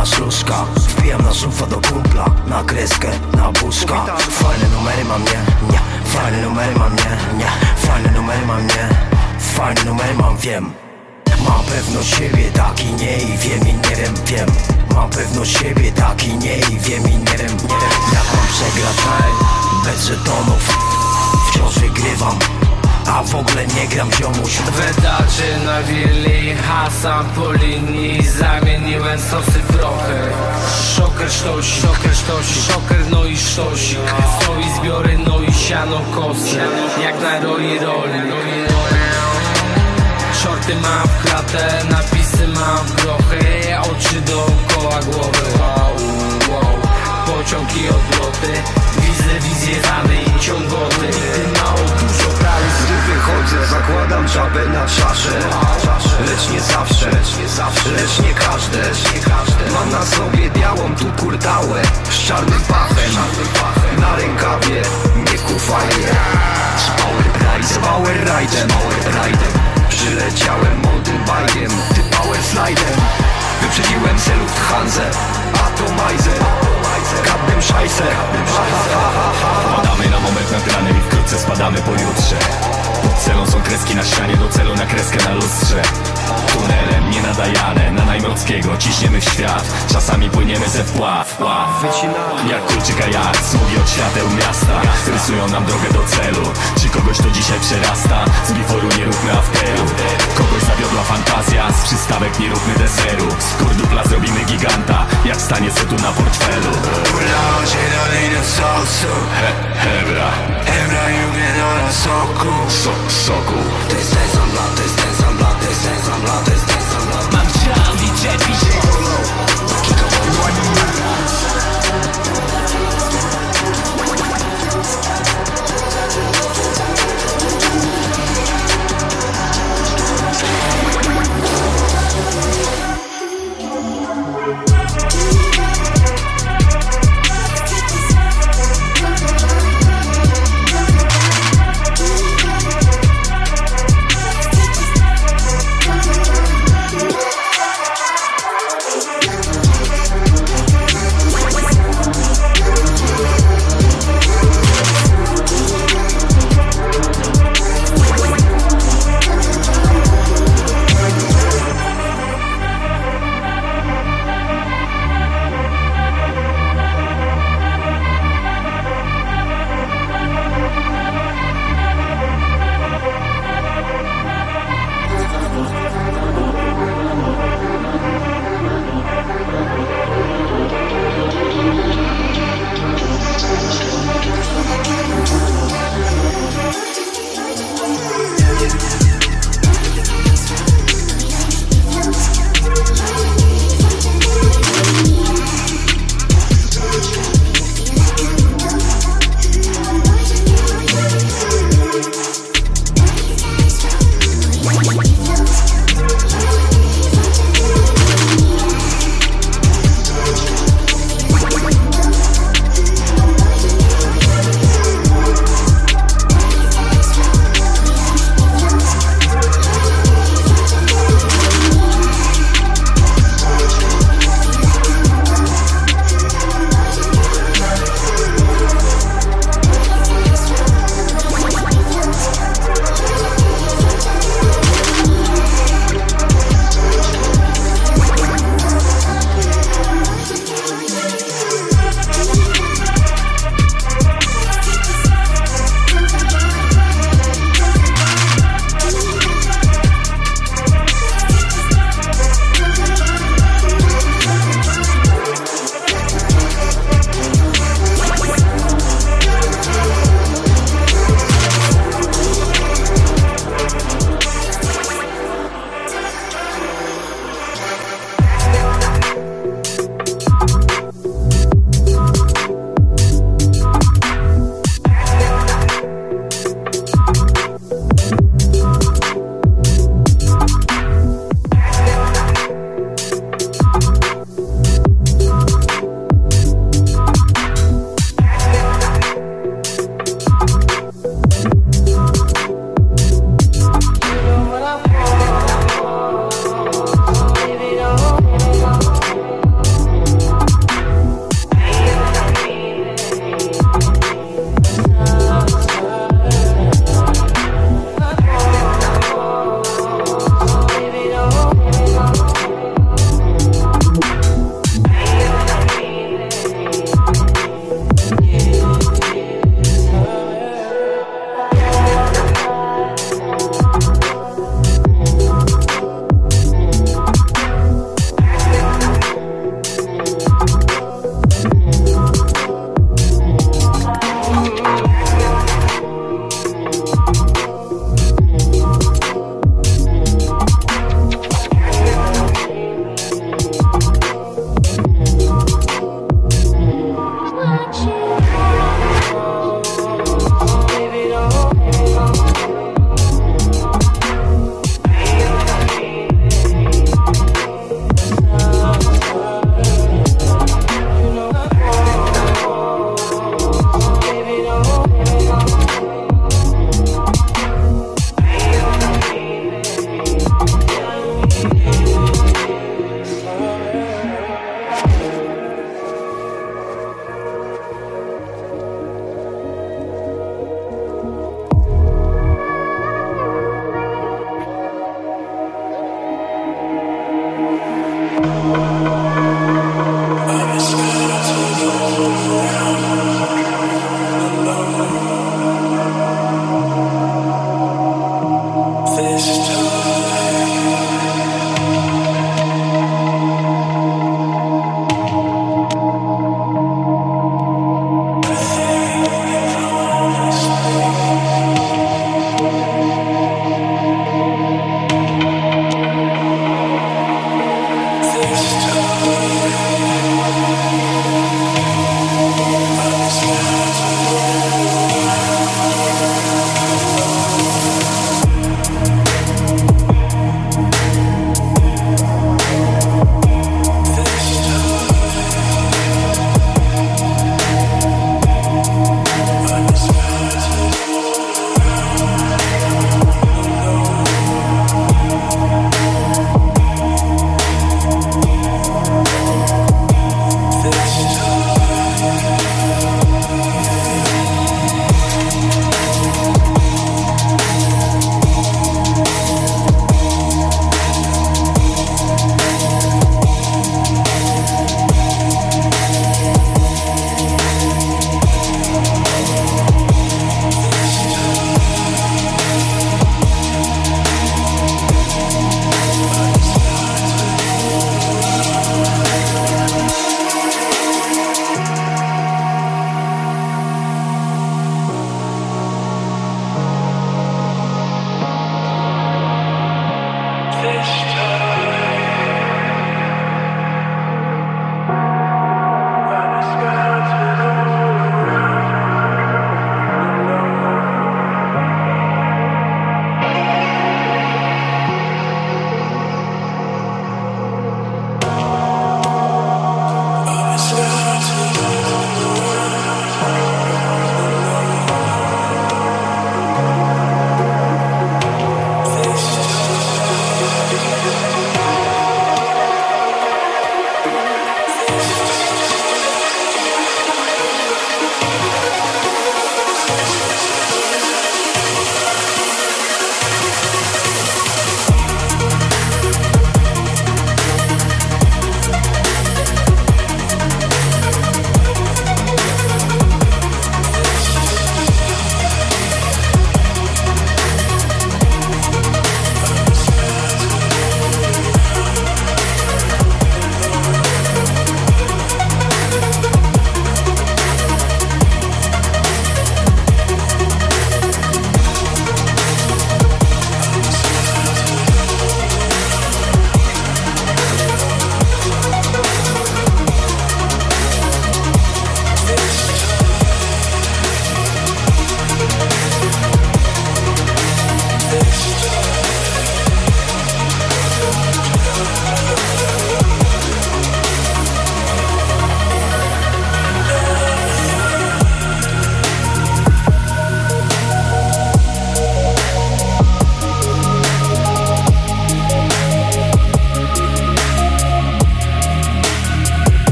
Na szluszka Wbijam na szufa do kumpla, na kreskę, na buszka. Fajne numery mam, nie, nie. Fajne numery mam, nie, nie. Fajne numery mam, nie. Fajne numery mam, wiem. Mam pewność siebie, tak i nie i wiem i nie wiem, wiem. Mam pewność siebie, tak i nie i wiem i nie wiem, nie wiem. Jak mam przegrać, bez żetonów. Wciąż wygrywam, a w ogóle nie gram ziomuś. Wydaczy na willi Hasan po linii. Zamieniłem sosy w trochę Szoker sztosi, szoker sztosi Szoker no i sztosik. Stoi zbiory no i siano kosy. Jak na roli roli Shorty mam w klatę, napisy mam w grochy. Oczy dookoła głowy. Wow, wow. Pociąg i odloty czapę na czaszę Lecz nie zawsze, lecz nie każde Mam na sobie białą tu kurtałę Z czarnym pachem. Na rękawie, nie kufaję. Z power ride'em. Przyleciałem bajkiem Ty power slidem Wyprzedziłem selów Hanzę Atomizer Kadnem szajser Padamy na moment nad ranem i wkrótce spadamy po jutrze. Pod celą są kreski na ścianie, do celu na kreskę na lustrze. Tunelem nienadajane, na Najmrockiego ciśniemy w świat. Czasami płyniemy ze wpław, wpław. Jak kulczyka jak, smugi od świateł miasta. Rysują nam drogę do celu. Czy kogoś to dzisiaj przerasta? Z biforu nie róbmy afteru. Kogoś zawiodła fantazja, z przystawek nie róbmy deseru. Z kurdupla zrobimy giganta, jak stanie setu na portfelu? He, hebra, Ebra jugnie na soku. So, soku. To jest ten sam blat, to jest ten sam blat, to jest ten sam blat, to jest ten sam blat Mam czas i czepić